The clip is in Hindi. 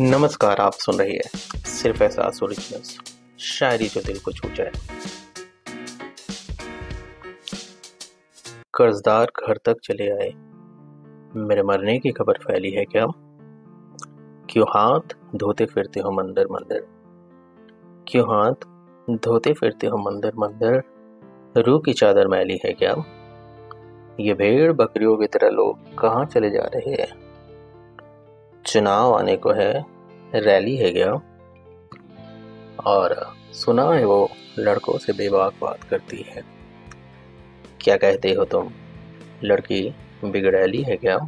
नमस्कार, आप सुन रही है सिर्फ़ ऐसा ओरिजिनल्स शायरी जो दिल को छू जाए। कर्जदार घर तक चले आए। मेरे मरने की खबर फैली है क्या? क्यों हाथ धोते फिरते हो मंदिर मंदिर? क्यों हाथ धोते फिरते हो मंदिर मंदिर? रूह की चादर मैली है क्या? ये भेड़ बकरियों की तरह लोग कहाँ चले जा रहे हैं? चुनाव आने को है, रैली है गया और सुना है वो लड़कों से बेबाक बात करती है। क्या कहते हो तुम? लड़की बिगड़ैली है क्या?